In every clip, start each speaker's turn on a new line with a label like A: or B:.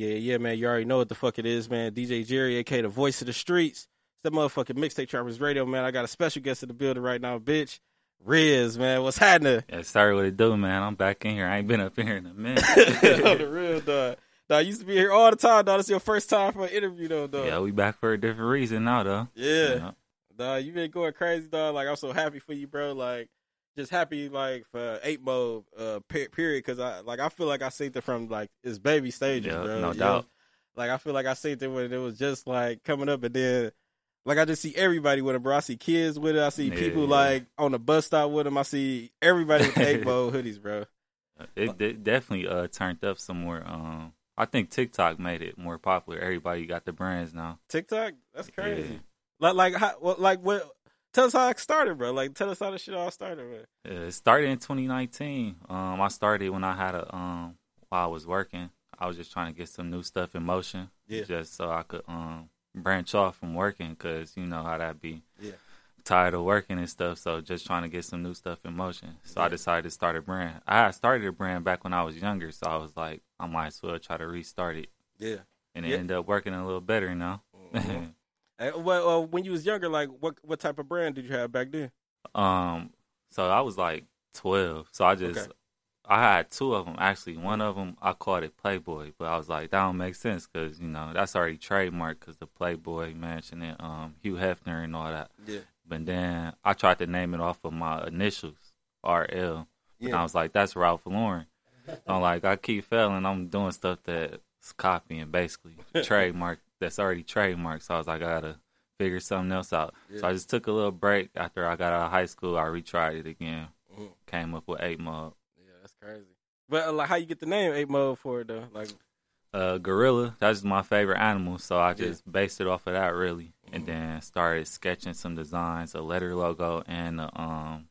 A: Yeah, yeah, man. You already know what the fuck it is, man. DJ Jerry, aka the voice of the streets. It's that motherfucking mixtape trappers radio, man. I got a special guest in the building right now, bitch. Riz, man. What's happening?
B: Yeah, sorry what it do, man. I'm back in here. I ain't been up in here in a minute.
A: On the real, dog. Dog, I used to be here all the time, dog. Is your first time for an interview, though, dog.
B: yeah, we back for a different reason now, though.
A: Yeah.
B: Yeah.
A: Dog, you been going crazy, dog. Like I'm so happy for you, bro. Like just happy, like for ApeMode, uh, period. Because I like I feel like I seen it from like its baby stages,
B: Yeah,
A: bro.
B: no doubt.
A: know? Like I feel like I seen it when it was just like coming up, and then like I just see everybody with it, bro. I see kids with it. I see
B: Yeah,
A: people
B: yeah.
A: like on the bus stop with them. I see everybody with eight mode hoodies, bro.
B: It, it definitely uh turned up some more. Um, I think TikTok made it more popular. Everybody got the brands now.
A: TikTok, that's crazy. Like like how, well, like what? Tell us how it started, bro. Like tell us how the shit all started, bro.
B: Uh, It started in 2019. Um, I started when I had a um while I was working. I was just trying to get some new stuff in motion,
A: Yeah.
B: just so I could um branch off from working, cause you know how that be.
A: Yeah.
B: Tired of working and stuff, so just trying to get some new stuff in motion. So
A: Yeah.
B: I decided to start a brand. I started a brand back when I was younger, so I was like, I might as well try to restart it,
A: Yeah.
B: and it
A: Yeah.
B: ended up working a little better now.
A: Mhm. Uh, well, uh, when you was younger, like what what type of brand did you have back then?
B: Um, so I was like twelve. So I just
A: Okay.
B: I had two of them actually. One of them I called it Playboy, but I was like that don't make sense because you know that's already trademarked because the Playboy Mansion and um Hugh Hefner and all that.
A: Yeah.
B: But then I tried to name it off of my initials RL. And I was like, that's Ralph Lauren. I'm like, I keep failing. I'm doing stuff that's copying basically trademark that's already trademarked. So I was like, I gotta figure something else out. So I just took a little break after I got out of high school. I retried it again.
A: Mhm.
B: Came up with ApeMode.
A: Yeah, that's crazy. But uh, like, how you get the name ApeMode for it though? Like,
B: Uh, gorilla. That's my favorite animal. So I
A: Yeah.
B: just based it off of that really, and
A: Mhm.
B: then started sketching some designs, a letter logo, and the um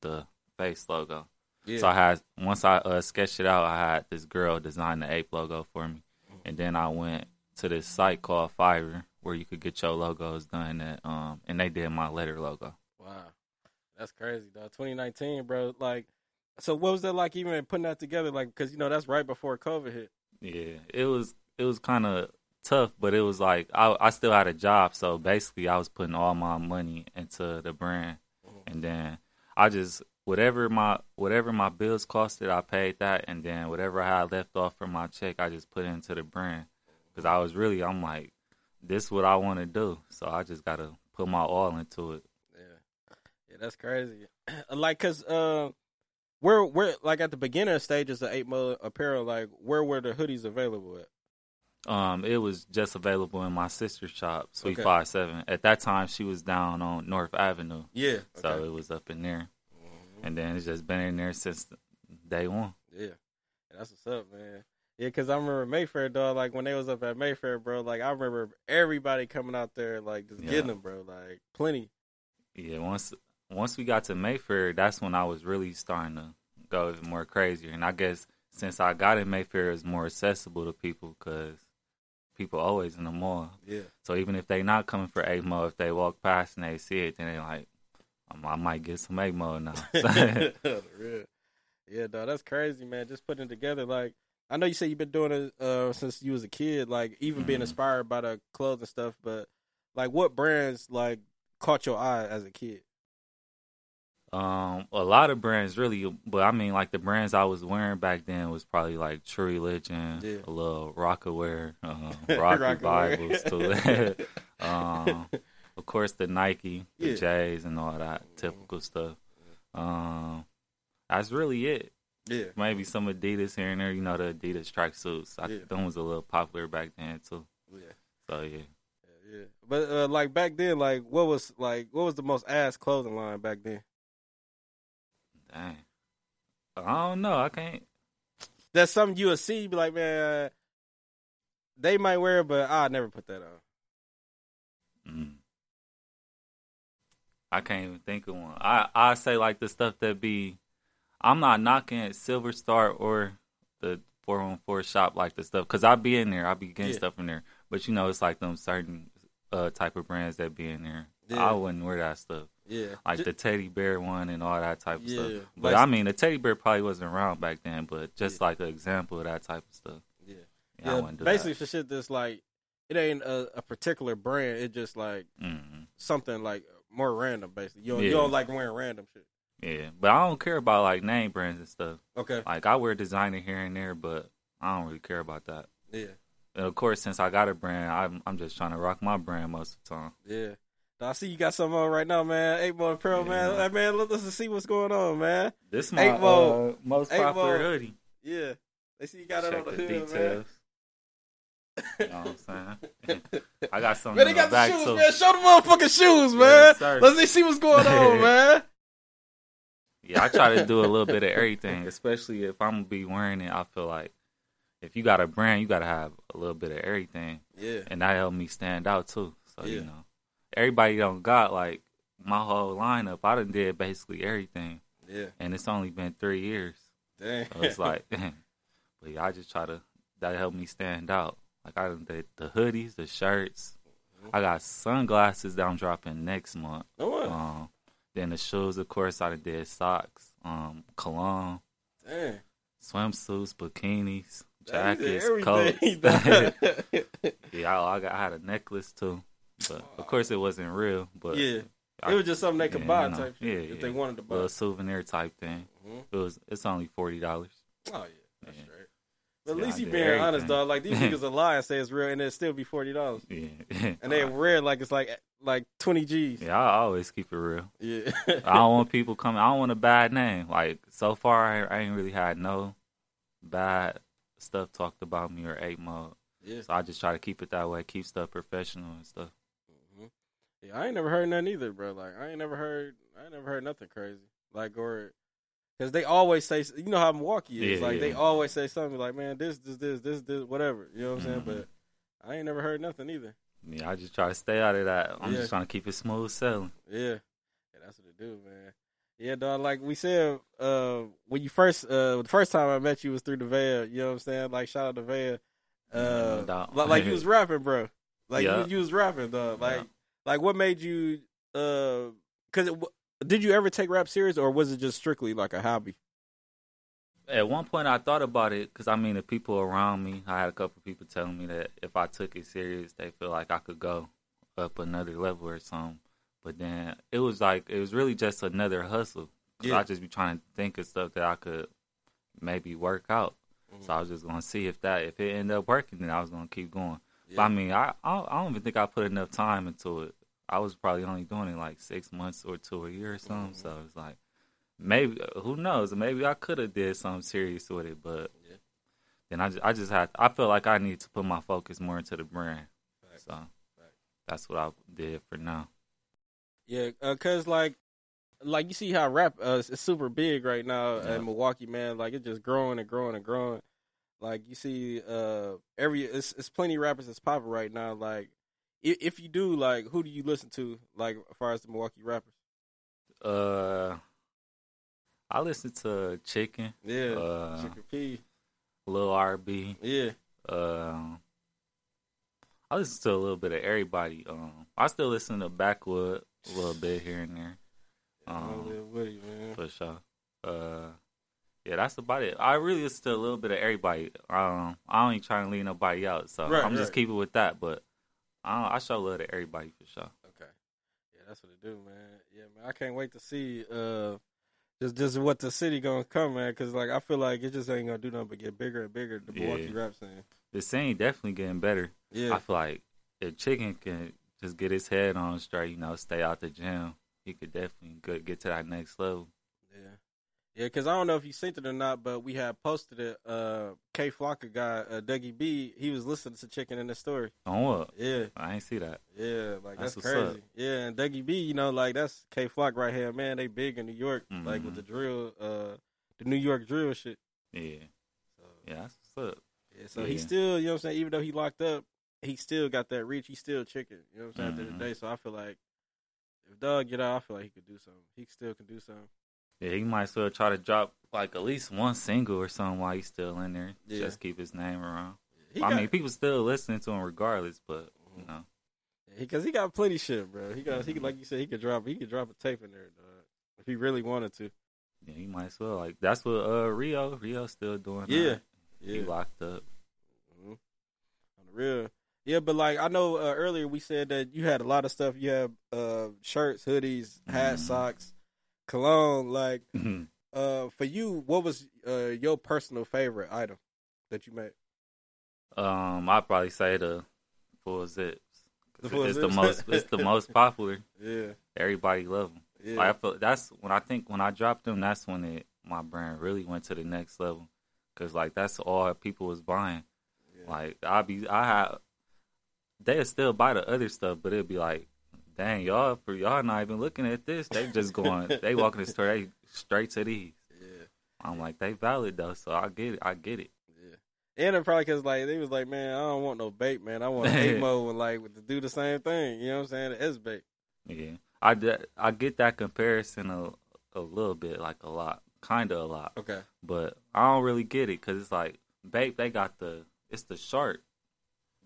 B: the face logo.
A: Yeah,
B: So I had once I uh, sketched it out, I had this girl design the ape logo for me, and then I went to this site called Fiverr where you could get your logos done. At, um, and they did my letter logo.
A: wow, that's crazy, dog. 2019, bro. Like, so what was that like? Even putting that together, like, because you know that's right before COVID hit.
B: Yeah, it was it was kind of tough, but it was like I I still had a job, so basically I was putting all my money into the brand, and then I just whatever my whatever my bills costed, I paid that, and then whatever I had left off from my check, I just put into the brand because I was really I'm like this is what I want to do, so I just gotta put my all into it.
A: Yeah, yeah, that's crazy. like, cause uh, where where like at the beginner stages of ApeMode apparel, like where were the hoodies available at?
B: Um, it was just available in my sister's shop, Sweet
A: Okay.
B: Five Seven. At that time, she was down on North Avenue.
A: Yeah,
B: So it was up in there. And then it's just been in there since day one.
A: Yeah, that's what's up, man. Yeah, cause I remember Mayfair, dog. Like when they was up at Mayfair, bro. Like I remember everybody coming out there, like just
B: Yeah.
A: getting them, bro. Like plenty.
B: Yeah, once once we got to Mayfair, that's when I was really starting to go even more crazier. And I guess since I got in Mayfair, it's more accessible to people because people always in the mall.
A: Yeah,
B: So even if they not coming for eight mo, if they walk past and they see it, then they like, I might get some eight mo now.
A: Yeah, dog. That's crazy, man. Just putting it together. Like I know you said you've been doing it uh, since you was a kid. Like even being
B: Mhm.
A: inspired by the clothes and stuff. But like, what brands like caught your eye as a kid?
B: Um, a lot of brands really, but I mean, like the brands I was wearing back then was probably like True Religion,
A: Yeah.
B: a little Rocawear, um, Rocky
A: Rocawear.
B: Bibles too. um, of course, the Nike, the
A: Yeah.
B: J's, and all that typical stuff. Um, that's really it.
A: yeah,
B: Maybe some Adidas here and there. You know, the Adidas tracksuits. I
A: Yeah.
B: think them was a little popular back then too.
A: yeah.
B: So yeah.
A: Yeah, yeah. But uh, like back then, like what was like what was the most ass clothing line back then?
B: Dang. I don't know. I can't.
A: That's something you would see, be like, man, they might wear it, but I'd never put that on.
B: Mm. I can't even think of one. I I say like the stuff that be. I'm not knocking at Silver Star or the 414 shop like the stuff because I be in there. I be getting
A: Yeah.
B: stuff in there, but you know it's like them certain uh type of brands that be in there.
A: Yeah.
B: I wouldn't wear that stuff
A: Yeah,
B: like
A: Ju-
B: the teddy bear one and all that type of
A: Yeah.
B: stuff. But
A: Like-
B: I mean the teddy bear probably wasn't around back then, but just like an example of that type of stuff.
A: yeah.
B: Yeah, I
A: Yeah,
B: wouldn't do
A: basically for shit that's like it ain't a, a particular brand. It just like
B: that. Mhm.
A: something like more random. Basically, you don't, you don't like wearing random shit.
B: Yeah, but I don't care about like name brands and stuff.
A: Okay.
B: Like I wear designer here and there, but I don't really care about that.
A: Yeah.
B: And of course, since I got a brand, I'm I'm just trying to rock my brand most of the time.
A: Yeah. I see you got something on right now, man. Eight Ball Apparel, man.
B: Yeah.
A: Hey, man, let us see what's going on, man.
B: This my uh, most popular hoodie.
A: Yeah. They see you got it
B: Check
A: on
B: the
A: the hood,
B: details. You know what I'm saying? I got something
A: Man, they got the
B: back
A: shoes,
B: too.
A: man. Show the motherfucking shoes, man.
B: Sir.
A: Let's see what's going on, man.
B: Yeah, I try to do a little bit of everything, especially if I'm gonna be wearing it. I feel like if you got a brand, you gotta have a little bit of everything,
A: Yeah.
B: and that helped me stand out too. So
A: Yeah.
B: you know, everybody don't got like my whole lineup. I done did basically everything,
A: Yeah.
B: and it's only been three years.
A: Dang.
B: So it's like, but yeah, I just try to that helped me stand out. Like I did the hoodies, the shirts.
A: Mm-hmm.
B: I got sunglasses that I'm dropping next month.
A: one.
B: Um, then the shoes, of course, I did socks, um, cologne,
A: Dang.
B: swimsuits, bikinis,
A: Dang, you did
B: jackets, coats. yeah, I, I got I had a necklace too, but of course it wasn't real. But
A: yeah.
B: I-
A: It was just something they could
B: yeah,
A: buy
B: you know,
A: type shit
B: yeah,
A: if
B: yeah.
A: they wanted to buy.
B: little souvenir type thing.
A: Mhm.
B: It was it's only forty dollars.
A: Oh yeah, that's
B: Yeah.
A: straight. But at least you being honest,
B: everything.
A: dog. Like these niggas a lie and say it's real, and it'll still be forty dollars,
B: Yeah,
A: and they wear it like it's like like twenty G's.
B: yeah, I always keep it real.
A: Yeah.
B: I don't want people coming. I don't want a bad name. Like so far, I, I ain't really had no bad stuff talked about me or ApeMode.
A: yeah.
B: So I just try to keep it that way. Keep stuff professional and stuff.
A: Mhm. Yeah, I ain't never heard nothing either, bro. Like I ain't never heard, I ain't never heard nothing crazy. Like or, cause they always say, you know how Milwaukee is.
B: Yeah,
A: like they always say something like, man, this, this, this, this, this, whatever. You know what I'm saying?
B: Mhm.
A: But I ain't never heard nothing either.
B: Yeah, I just try to stay out of that. I'm
A: Yeah.
B: just trying to keep it smooth sailing.
A: Yeah, yeah, that's what it do, man. Yeah, dog. Like we said, uh, when you first, uh, the first time I met you was through the veil. You know what I'm saying? Like shout out to veil.
B: Yeah, no
A: Uh, like, like you was rapping, bro. Like
B: Yeah.
A: you, you was rapping, dog. Like,
B: Yeah.
A: like what made you? Uh, cause it, did you ever take rap serious, or was it just strictly like a hobby?
B: At one point, I thought about it because I mean, the people around me, I had a couple people telling me that if I took it serious, they feel like I could go up another level or something. But then it was like it was really just another hustle. 'Cause
A: Yeah.
B: I just be trying to think of stuff that I could maybe work out. So mm-hmm. I was just gonna see if that if it ended up working, then I was gonna keep going. But I mean, I i don't even think I put enough time into it. I was probably only doing it like six months or to a year or something. So it's like maybe who knows? Maybe I could have did something serious with it, but
A: Yeah.
B: then I just, I just had I feel like I need to put my focus more into the brand.
A: Facts.
B: So
A: Facts.
B: that's what I did for now.
A: Yeah, uh, cause like, like you see how rap uh, is super big right now
B: Yeah.
A: in Milwaukee, man. Like it's just growing and growing and growing. Like you see, uh, every it's, it's plenty of rappers that's popping right now. Like, if, if you do, like, who do you listen to? Like, as far as the Milwaukee rappers?
B: Uh, I listen to Chicken,
A: Yeah,
B: uh,
A: Chicken P.
B: Lil RB.
A: Yeah,
B: Um, I listen to a little bit of everybody. Um, I still listen to Backwood a little bit here and there. Um,
A: Woody, man.
B: for sure. Uh, yeah, that's about it. I really listen to a little bit of everybody. Um, I don't even try to leave nobody out, so
A: Right,
B: I'm just keeping with that. But I, don't, I show love to everybody for sure.
A: Okay, yeah, that's what it do, man. Yeah, man. I can't wait to see uh, just just what the city gonna come, man. Cause like I feel like it just ain't gonna do nothing but get bigger and bigger. The
B: Yeah.
A: Milwaukee rap scene.
B: The scene definitely getting better.
A: Yeah,
B: I feel like if Chicken can just get his head on straight, you know, stay out the gym, he could definitely get, get to that next level.
A: Yeah, yeah. Because I don't know if you seen it or not, but we had posted it. Uh, K Flocker guy, uh, Dougie B, he was listening to Chicken in the story.
B: On what?
A: Yeah,
B: I ain't see that.
A: yeah. Like that's,
B: That's
A: crazy.
B: up.
A: Yeah, and Dougie B, you know, like that's Kay Flock right here, man. They big in New York, like with
B: Mhm.
A: the drill, uh, the New York drill shit.
B: Yeah,
A: So,
B: yeah, that's what's up.
A: yeah, so he still, you know what I'm saying. Even though he locked up, he still got that reach. He still Chicken. You know what I'm saying. At the end of the day, so I feel like if Doug get out, I feel like he could do something. He still can do something.
B: Yeah, he might as well try to drop like at least one single or something while he's still in there.
A: Yeah.
B: Just keep his name around. I
A: got-
B: mean, people still listening to him regardless, but you know,
A: because he, got plenty shit, bro. He got he like you said he could drop he could drop a tape in there, dog, if he really wanted to.
B: yeah, he might as well. Like that's what uh Rio Rio still doing.
A: Yeah,
B: that. he locked up.
A: Mhm. Yeah, but like I know uh, earlier we said that you had a lot of stuff. You have uh, shirts, hoodies, hats,
B: Mhm.
A: socks, cologne. Like
B: Mhm.
A: uh, for you, what was uh, your personal favorite item that you made?
B: um, I'd probably say the full zips.
A: The full
B: it's
A: zips?
B: the most. It's the most popular.
A: Yeah,
B: Everybody love them.
A: yeah,
B: Like, I feel that's when I think when I dropped them, that's when it my brand really went to the next level. Cause like that's all people was buying.
A: yeah.
B: Like I be I have they'll still buy the other stuff, but it'd be like, dang y'all for y'all not even looking at this. They just going they walk in the store, they straight to these.
A: yeah,
B: I'm like they valid though, so I get it. I get it.
A: yeah. And it probably because like they was like, man, I don't want no BAPE, man. I want ApeMode and like to do the same thing. You know what I'm saying? The S bait.
B: Yeah, I I get that comparison a a little bit, like a lot, kind of a lot.
A: Okay.
B: but I don't really get it because it's like, BAPE, they got the it's the shark.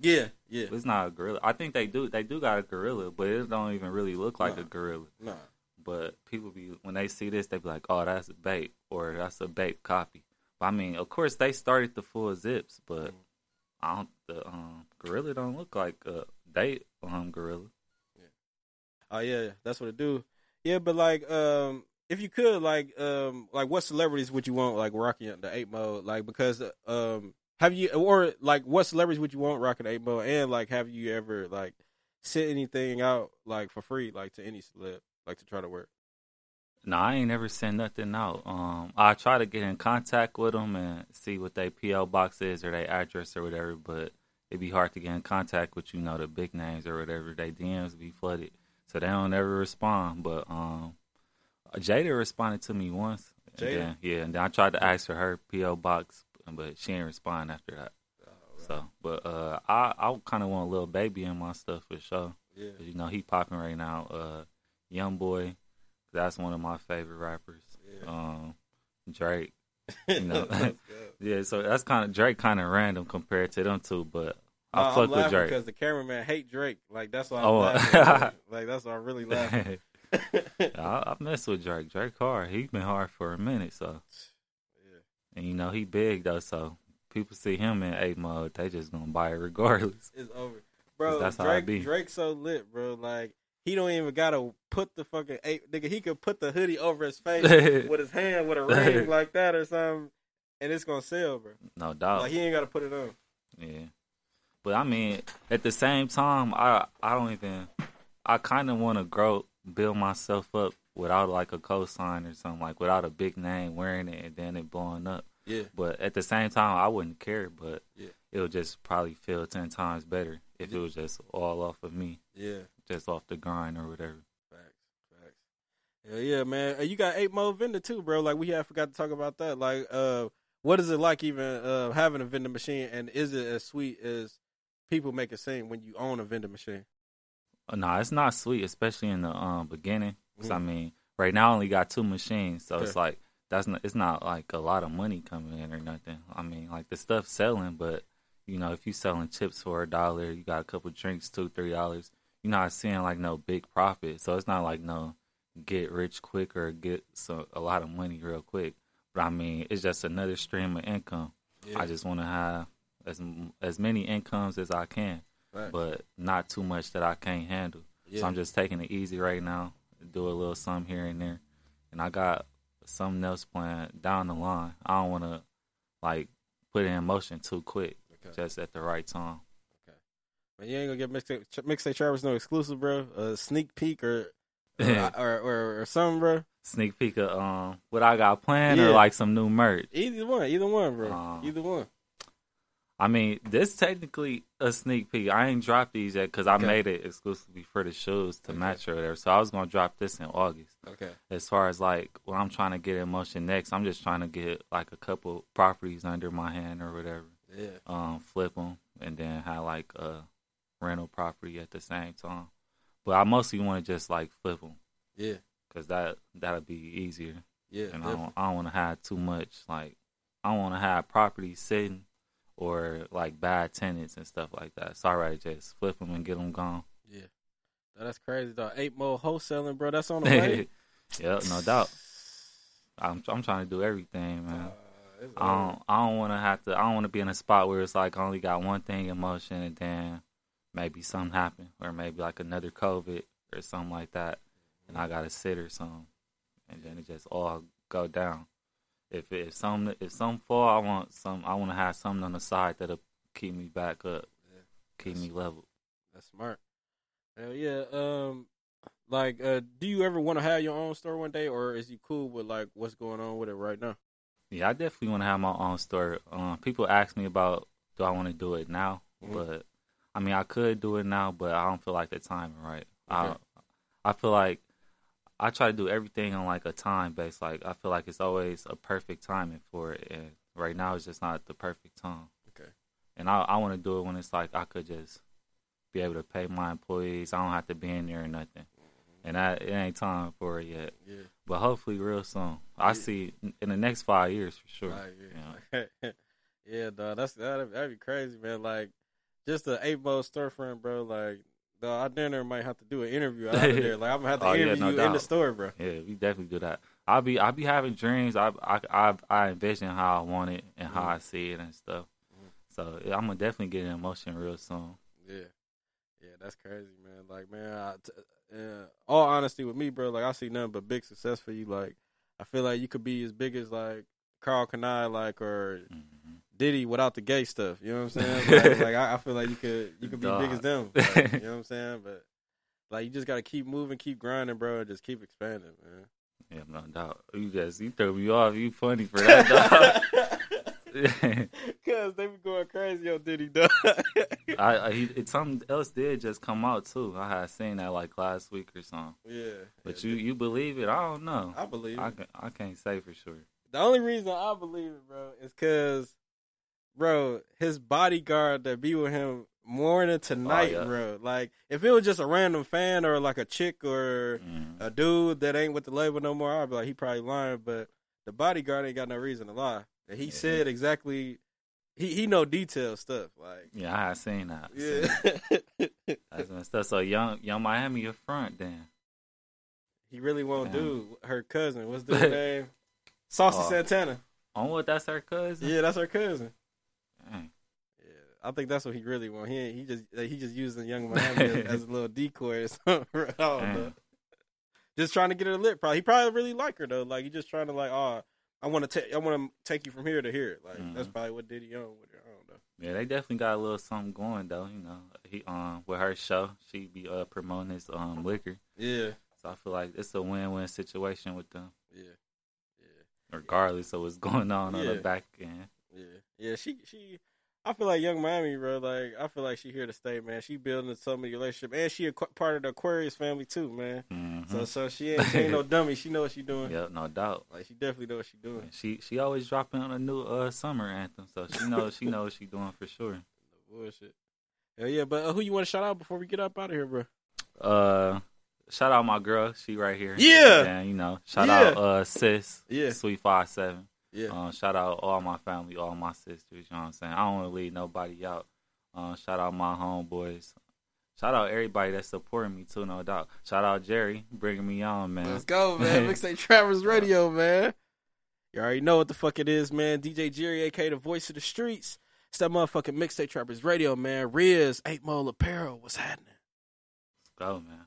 A: Yeah, yeah.
B: It's not a gorilla. I think they do they do got a gorilla, but it don't even really look like
A: Nah.
B: a gorilla.
A: Nah.
B: But people be when they see this, they be like, oh, that's a BAPE or that's a BAPE copy. But I mean, of course, they started the full zips, but
A: Mhm.
B: I don't. The um, gorilla don't look like a date um gorilla.
A: Oh yeah, yeah, that's what it do. Yeah, but like, um, if you could, like, um, like, what celebrities would you want, like, rocking the ApeMode, like, because, um, have you, or like, what celebrities would you want rocking ApeMode, and like, have you ever like sent anything out like for free, like to any celeb, like to try to work?
B: No, I ain't ever sent nothing out. Um, I try to get in contact with them and see what their PO box is or their address or whatever, but it'd be hard to get in contact with you know the big names or whatever. They DMs be flooded, so they don't ever respond. But um, Jayda responded to me once. and then- yeah, and then I tried to ask for her PO box, but she didn't respond after that. So, but uh, I I kind of want a Lil Baby in my stuff for sure.
A: yeah,
B: you know he popping right now. Uh, Young Boy, that's one of my favorite rappers.
A: yeah.
B: Um, Drake, you know. Yeah. So that's kind of Drake, kind of random compared to them two, but I
A: Uh,
B: fuck with Drake.
A: because the cameraman hate Drake. Like that's why I'm
B: Oh.
A: laughing. like that's why I'm really laughing.
B: I, I mess with Drake. Drake hard. He been hard for a minute, so. And you know he big though, so people see him in ApeMode, they just gonna buy it regardless.
A: It's over, bro.
B: That's how I
A: Drake,
B: be.
A: Drake so lit, bro. Like he don't even gotta put the fucking eight nigga. He could put the hoodie over his face with his hand with a ring like that or something, and it's gonna sell, bro.
B: No doubt.
A: Like he ain't gotta put it on.
B: Yeah, but I mean, at the same time, I I don't even. I kind of want to grow, build myself up without like a cosign or something, like without a big name wearing it and then it blowing up.
A: Yeah,
B: But at the same time, I wouldn't care. But
A: Yeah.
B: it would just probably feel ten times better if it was just all off of me,
A: yeah.
B: just off the grind or whatever.
A: Facts, facts. Hell yeah, man. You got ApeMode vendor too, bro. Like we have forgot to talk about that. Like, uh, what is it like even uh having a vending machine, and is it as sweet as people make it seem when you own a vending machine?
B: Uh, Nah, it's not sweet, especially in the um beginning. 'Cause, I
A: Mhm.
B: mean, right now I only got two machines, so it's like that's not. It's not like a lot of money coming in or nothing. I mean, like the stuff selling, but you know, if you selling chips for a dollar, you got a couple drinks, two, three dollars. You're not seeing like no big profit, so it's not like no get rich quick or get so a lot of money real quick. But I mean, it's just another stream of income.
A: Yeah,
B: I just want to have as as many incomes as I can, but not too much that I can't handle.
A: yeah.
B: So I'm just taking it easy right now. Do a little something here and there, and I got something else planned down the line. I don't want to like put it in motion too quick,
A: Okay.
B: just at the right time.
A: Man, you ain't gonna get mixtape mixtape Trappers no exclusive, bro. A sneak peek or or, or, or, or something, bro.
B: Sneak peek of um what I got planned or like some new merch.
A: Either one, either one, bro.
B: Uh,
A: either one.
B: I mean, this technically a sneak peek. I ain't dropped these yet because I
A: Okay.
B: made it exclusively for the shoes to
A: Okay.
B: match or whatever. So I was gonna drop this in August.
A: Okay.
B: as far as like what I'm trying to get in motion next, I'm just trying to get like a couple properties under my hand or whatever.
A: Yeah.
B: Um, flip them and then have like a rental property at the same time. But I mostly want to just like flip them
A: Yeah.
B: because that that'll be easier.
A: Yeah.
B: And I don't, I don't want to have too much like I don't want to have properties sitting or like bad tenants and stuff like that. So I rather just flip them and get them gone.
A: Yeah. That's crazy, though. ApeMode wholesaling, bro. That's on the way.
B: yep, no doubt. I'm I'm trying to do everything, man.
A: Uh,
B: I don't, I don't want to have to. I don't want to be in a spot where it's like I only got one thing in motion, and then maybe something happen or maybe like another COVID or something like that, and I got to sit or something, and then it just all go down. If if some if some fall, I want some. I want to have something on the side that'll keep me back up,
A: Yeah.
B: keep me level.
A: That's smart. Hell yeah. Um, like, uh, do you ever want to have your own store one day, or is you cool with like what's going on with it right now?
B: Yeah, I definitely want to have my own store. Um, people ask me about do I want to do it now,
A: Mhm.
B: but I mean I could do it now, but I don't feel like the timing right. I I feel like I try to do everything on like a time base. Like I feel like it's always a perfect timing for it, and right now it's just not the perfect time.
A: Okay.
B: And I I want to do it when it's like I could just be able to pay my employees. I don't have to be in there or nothing. Mm-hmm. And I, it ain't time for it yet,
A: Yeah.
B: but hopefully real soon. I
A: Yeah.
B: see in the next five years for sure.
A: Right, yeah. yeah, dog. That's that'd, that'd be crazy, man. Like, just the ApeMode storefront, bro. Like, damn near might have to do an interview out of there. Like, I'm gonna have to
B: Oh, yeah,
A: interview
B: no
A: you in the
B: doubt.
A: store, bro.
B: Yeah, we definitely do that. I'll be I'll be having dreams. I I I, I envision how I want it and how
A: Mhm.
B: I see it and stuff.
A: Mhm.
B: So yeah, I'm gonna definitely get in motion real soon.
A: Yeah, yeah, that's crazy, man. Like, man, I t- uh, all honesty with me, bro. Like, I see nothing but big success for you. Like, I feel like you could be as big as like Karl Kani, like, or
B: hmm
A: Diddy without the gay stuff. You know what I'm saying? Like, like, I, I feel like you could you could be big as them. Like, you know what I'm saying? But like, you just gotta keep moving, keep grinding, bro, and just keep expanding, man.
B: Yeah, no doubt. You just you throw me off. You funny for that, dog.
A: Cause they be going crazy on Diddy, dog.
B: I, I he, it, something else did just come out too. I had seen that like last week or something.
A: yeah,
B: But
A: yeah,
B: you you believe it? I don't know.
A: I believe.
B: I can, I can't say for sure.
A: The only reason I believe it, bro, is because, bro, his bodyguard that be with him morning to night,
B: yeah.
A: bro. Like, if it was just a random fan or like a chick or
B: Mm.
A: a dude that ain't with the label no more, I'd be like, he probably lying. But the bodyguard ain't got no reason to lie. And he
B: Yeah.
A: said exactly, he he know detail stuff. Like,
B: Yeah, I seen that.
A: yeah,
B: That's messed up. So young Yung Miami your front then.
A: he really won't
B: Damn.
A: do her cousin. What's the name? Saucy
B: Oh.
A: Santana.
B: On what? That's her cousin.
A: Yeah, that's her cousin. Yeah, I think that's what he really want. He he just he just using Yung Miami as, as a little decoy or something. I don't know. Just trying to get her lit. Probably he probably really like her though. Like he just trying to like, oh, I want to take I want to take you from here to here. Like that's
B: Mhm.
A: probably what Diddy on with her. I don't know.
B: Yeah, they definitely got a little something going though. You know, he um with her show, she be uh promoting his um liquor.
A: Yeah,
B: So I feel like it's a win win situation with them,
A: yeah, yeah,
B: regardless of what's going on on the back end.
A: yeah, yeah. She she. I feel like Yung Miami, bro. Like I feel like she here to stay, man. She building so many relationship, and she a qu- part of the Aquarius family too, man.
B: Mhm.
A: So so she ain't she ain't no dummy. She know what she doing.
B: Yep, no doubt.
A: Like she definitely know what she doing.
B: And She she always dropping on a new uh summer anthem, so she knows she knows what she doing for sure.
A: No bullshit. Hell yeah, but uh, who you want to shout out before we get up out of here, bro?
B: Uh, shout out my girl, she right here.
A: Yeah.
B: and you know, shout
A: Yeah.
B: out uh sis,
A: Yeah,
B: sweet five seven.
A: Yeah,
B: Um, shout out all my family, all my sisters. You know what I'm saying? I don't want to leave nobody out. Um, shout out my homeboys. Shout out everybody that's supporting me too, no doubt. Shout out Jerry bringing me on, man.
A: Let's go, man. Mixtape Trappers Radio, man. You already know what the fuck it is, man. DJ Jerry, aka the voice of the streets. It's that motherfucking Mixtape Trappers Radio, man. Riz, ApeMode Apparel, what's happening?
B: Let's go, man.